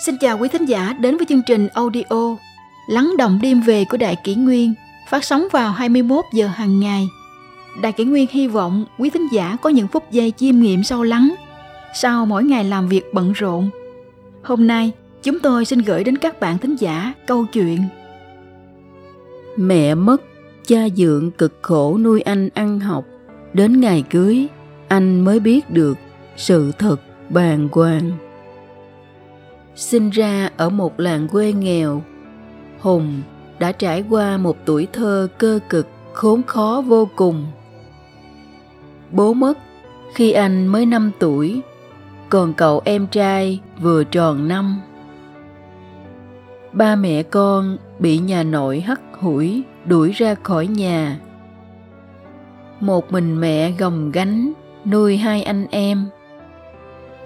Xin chào quý thính giả đến với chương trình audio Lắng động đêm về của Đại Kỷ Nguyên phát sóng vào 21 giờ hàng ngày. Đại Kỷ Nguyên hy vọng quý thính giả có những phút giây chiêm nghiệm sâu lắng sau mỗi ngày làm việc bận rộn. Hôm nay, chúng tôi xin gửi đến các bạn thính giả câu chuyện Mẹ mất, cha dượng cực khổ nuôi anh ăn học. Đến ngày cưới, anh mới biết được sự thật bàng hoàng sinh ra ở một làng quê nghèo. Hùng đã trải qua một tuổi thơ cơ cực, khốn khó vô cùng. Bố mất khi anh mới 5 tuổi, còn cậu em trai vừa tròn năm. Ba mẹ con bị nhà nội hắt hủi, đuổi ra khỏi nhà. Một mình mẹ gồng gánh, nuôi hai anh em.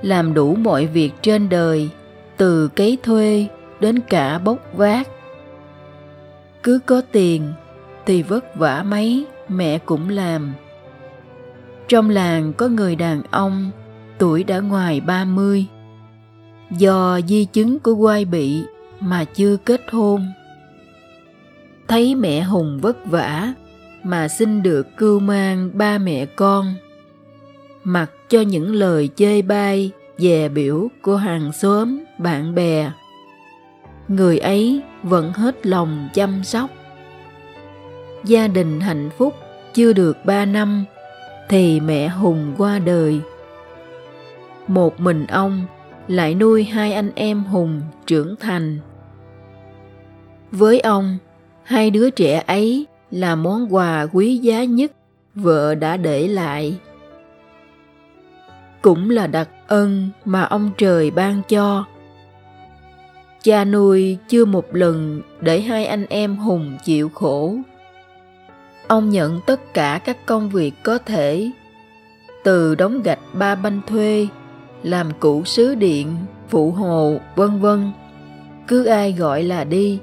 Làm đủ mọi việc trên đời từ cấy thuê đến cả bốc vác. Cứ có tiền thì vất vả mấy, mẹ cũng làm. Trong làng có người đàn ông, tuổi đã ngoài ba mươi. Do di chứng của quai bị mà chưa kết hôn. Thấy mẹ hùng vất vả mà xin được cưu mang ba mẹ con. Mặc cho những lời chê bai, dè biểu của hàng xóm bạn bè. Người ấy vẫn hết lòng chăm sóc. Gia đình hạnh phúc chưa được ba năm thì mẹ hùng qua đời. Một mình ông lại nuôi hai anh em hùng trưởng thành. Với ông, hai đứa trẻ ấy là món quà quý giá nhất vợ đã để lại. Cũng là đặc ân mà ông trời ban cho cha nuôi chưa một lần để hai anh em hùng chịu khổ. Ông nhận tất cả các công việc có thể, từ đóng gạch ba banh thuê, làm cụ sứ điện, phụ hồ, vân vân. Cứ ai gọi là đi,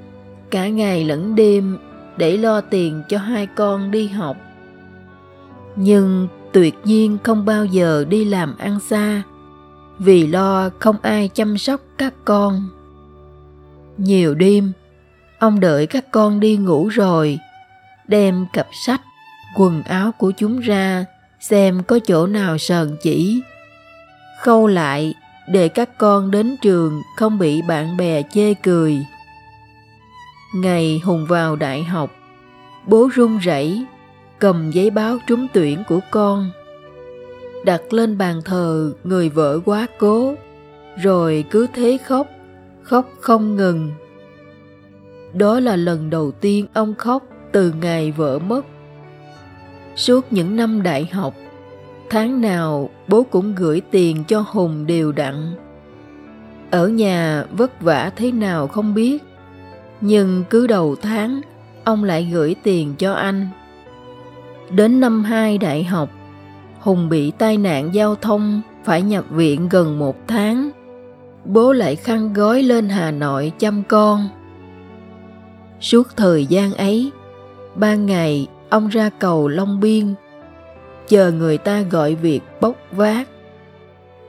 cả ngày lẫn đêm, để lo tiền cho hai con đi học. Nhưng tuyệt nhiên không bao giờ đi làm ăn xa, vì lo không ai chăm sóc các con nhiều đêm, ông đợi các con đi ngủ rồi, đem cặp sách, quần áo của chúng ra, xem có chỗ nào sờn chỉ. Khâu lại, để các con đến trường không bị bạn bè chê cười. Ngày hùng vào đại học, bố run rẩy, cầm giấy báo trúng tuyển của con, đặt lên bàn thờ người vợ quá cố, rồi cứ thế khóc khóc không ngừng. Đó là lần đầu tiên ông khóc từ ngày vợ mất. Suốt những năm đại học, tháng nào bố cũng gửi tiền cho hùng đều đặn. Ở nhà vất vả thế nào không biết, nhưng cứ đầu tháng, ông lại gửi tiền cho anh. Đến năm hai đại học, hùng bị tai nạn giao thông phải nhập viện gần một tháng bố lại khăn gói lên hà nội chăm con. Suốt thời gian ấy ban ngày, ông ra cầu long biên, chờ người ta gọi việc bốc vác.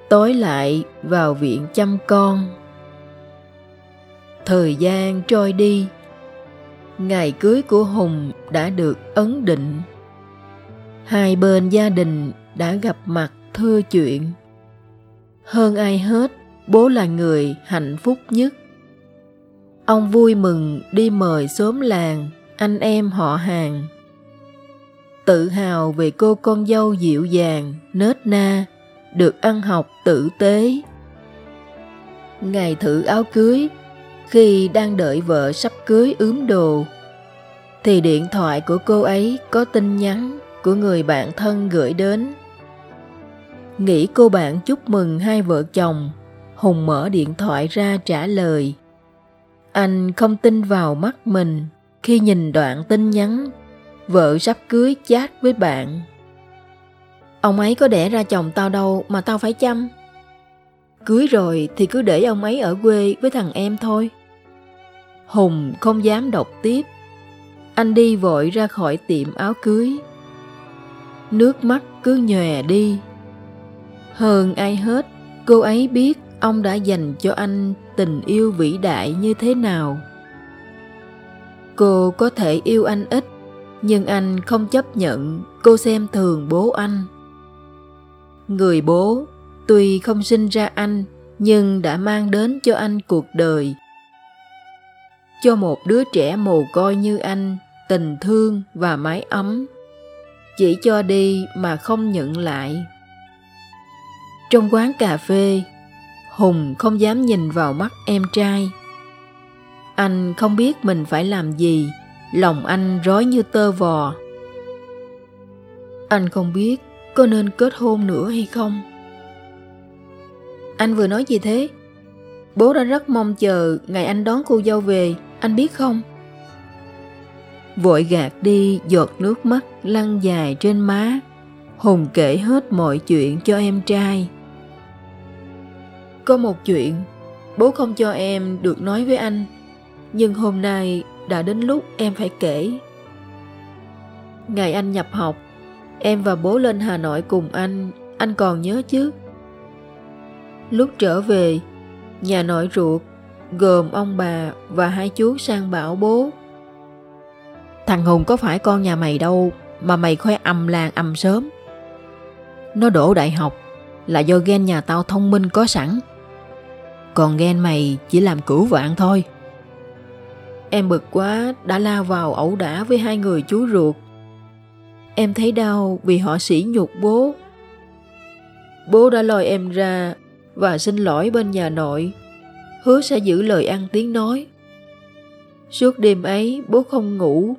Tối lại vào viện chăm con. Thời gian trôi đi, ngày cưới của hùng đã được ấn định. Hai bên gia đình đã gặp mặt thưa chuyện. Hơn ai hết bố là người hạnh phúc nhất. Ông vui mừng đi mời xóm làng, anh em họ hàng. Tự hào về cô con dâu dịu dàng, nết na, được ăn học tử tế. Ngày thử áo cưới, khi đang đợi vợ sắp cưới ướm đồ, thì điện thoại của cô ấy có tin nhắn của người bạn thân gửi đến. Nghĩ cô bạn chúc mừng hai vợ chồng hùng mở điện thoại ra trả lời. Anh không tin vào mắt mình khi nhìn đoạn tin nhắn. Vợ sắp cưới chat với bạn. Ông ấy có đẻ ra chồng tao đâu mà tao phải chăm. Cưới rồi thì cứ để ông ấy ở quê với thằng em thôi. Hùng không dám đọc tiếp. Anh đi vội ra khỏi tiệm áo cưới. Nước mắt cứ nhòe đi. Hơn ai hết, cô ấy biết ông đã dành cho anh tình yêu vĩ đại như thế nào? Cô có thể yêu anh ít, nhưng anh không chấp nhận cô xem thường bố anh. Người bố, tuy không sinh ra anh, nhưng đã mang đến cho anh cuộc đời. Cho một đứa trẻ mồ côi như anh, tình thương và mái ấm. Chỉ cho đi mà không nhận lại. Trong quán cà phê hùng không dám nhìn vào mắt em trai. Anh không biết mình phải làm gì, lòng anh rối như tơ vò. Anh không biết có nên kết hôn nữa hay không. Anh vừa nói gì thế? Bố đã rất mong chờ ngày anh đón cô dâu về, anh biết không? Vội gạt đi, giọt nước mắt lăn dài trên má. Hùng kể hết mọi chuyện cho em trai có một chuyện. Bố không cho em được nói với anh, nhưng hôm nay đã đến lúc em phải kể. Ngày anh nhập học, em và bố lên hà nội cùng anh anh còn nhớ chứ? Lúc trở về, nhà nội ruột gồm ông bà và hai chú sang bảo bố. Thằng hùng có phải con nhà mày đâu, mà mày khoe ầm làng ầm sớm. Nó đổ đại học, là do ghen nhà tao thông minh có sẵn còn ghen mày chỉ làm cửu vạn thôi. Em bực quá, đã lao vào ẩu đả với hai người chú ruột. Em thấy đau vì họ sỉ nhục bố. Bố đã lôi em ra và xin lỗi bên nhà nội. Hứa sẽ giữ lời ăn tiếng nói. Suốt đêm ấy, bố không ngủ.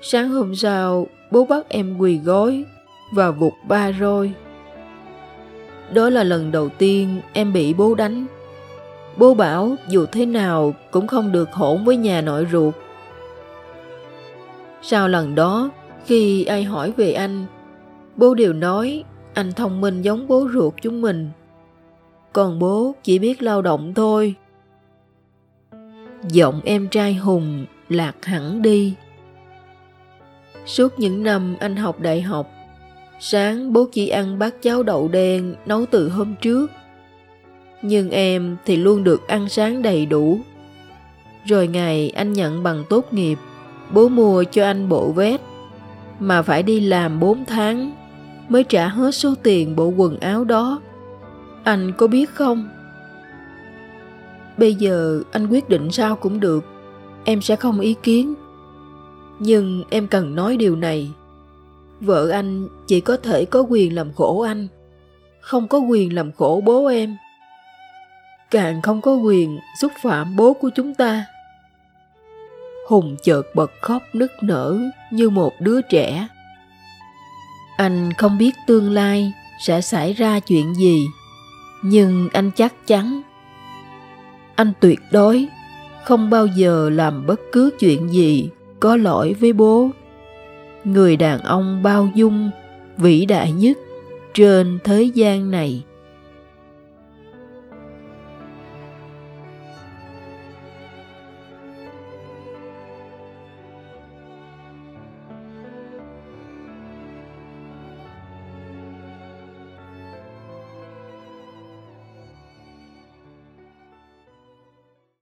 Sáng hôm sau, bố bắt em quỳ gối và vụt ba roi. Đó là lần đầu tiên em bị bố đánh bố bảo dù thế nào cũng không được hỗn với nhà nội ruột. Sau lần đó, khi ai hỏi về anh, bố đều nói anh thông minh giống bố ruột chúng mình. Còn bố chỉ biết lao động thôi. Giọng em trai hùng lạc hẳn đi. Suốt những năm anh học đại học, sáng bố chỉ ăn bát cháo đậu đen nấu từ hôm trước nhưng em thì luôn được ăn sáng đầy đủ. Rồi ngày anh nhận bằng tốt nghiệp, bố mua cho anh bộ vest, mà phải đi làm 4 tháng mới trả hết số tiền bộ quần áo đó. Anh có biết không? Bây giờ anh quyết định sao cũng được, em sẽ không ý kiến. Nhưng em cần nói điều này, vợ anh chỉ có thể có quyền làm khổ anh, không có quyền làm khổ bố em càng không có quyền xúc phạm bố của chúng ta. Hùng chợt bật khóc nức nở như một đứa trẻ. Anh không biết tương lai sẽ xảy ra chuyện gì, nhưng anh chắc chắn anh tuyệt đối không bao giờ làm bất cứ chuyện gì có lỗi với bố. Người đàn ông bao dung vĩ đại nhất trên thế gian này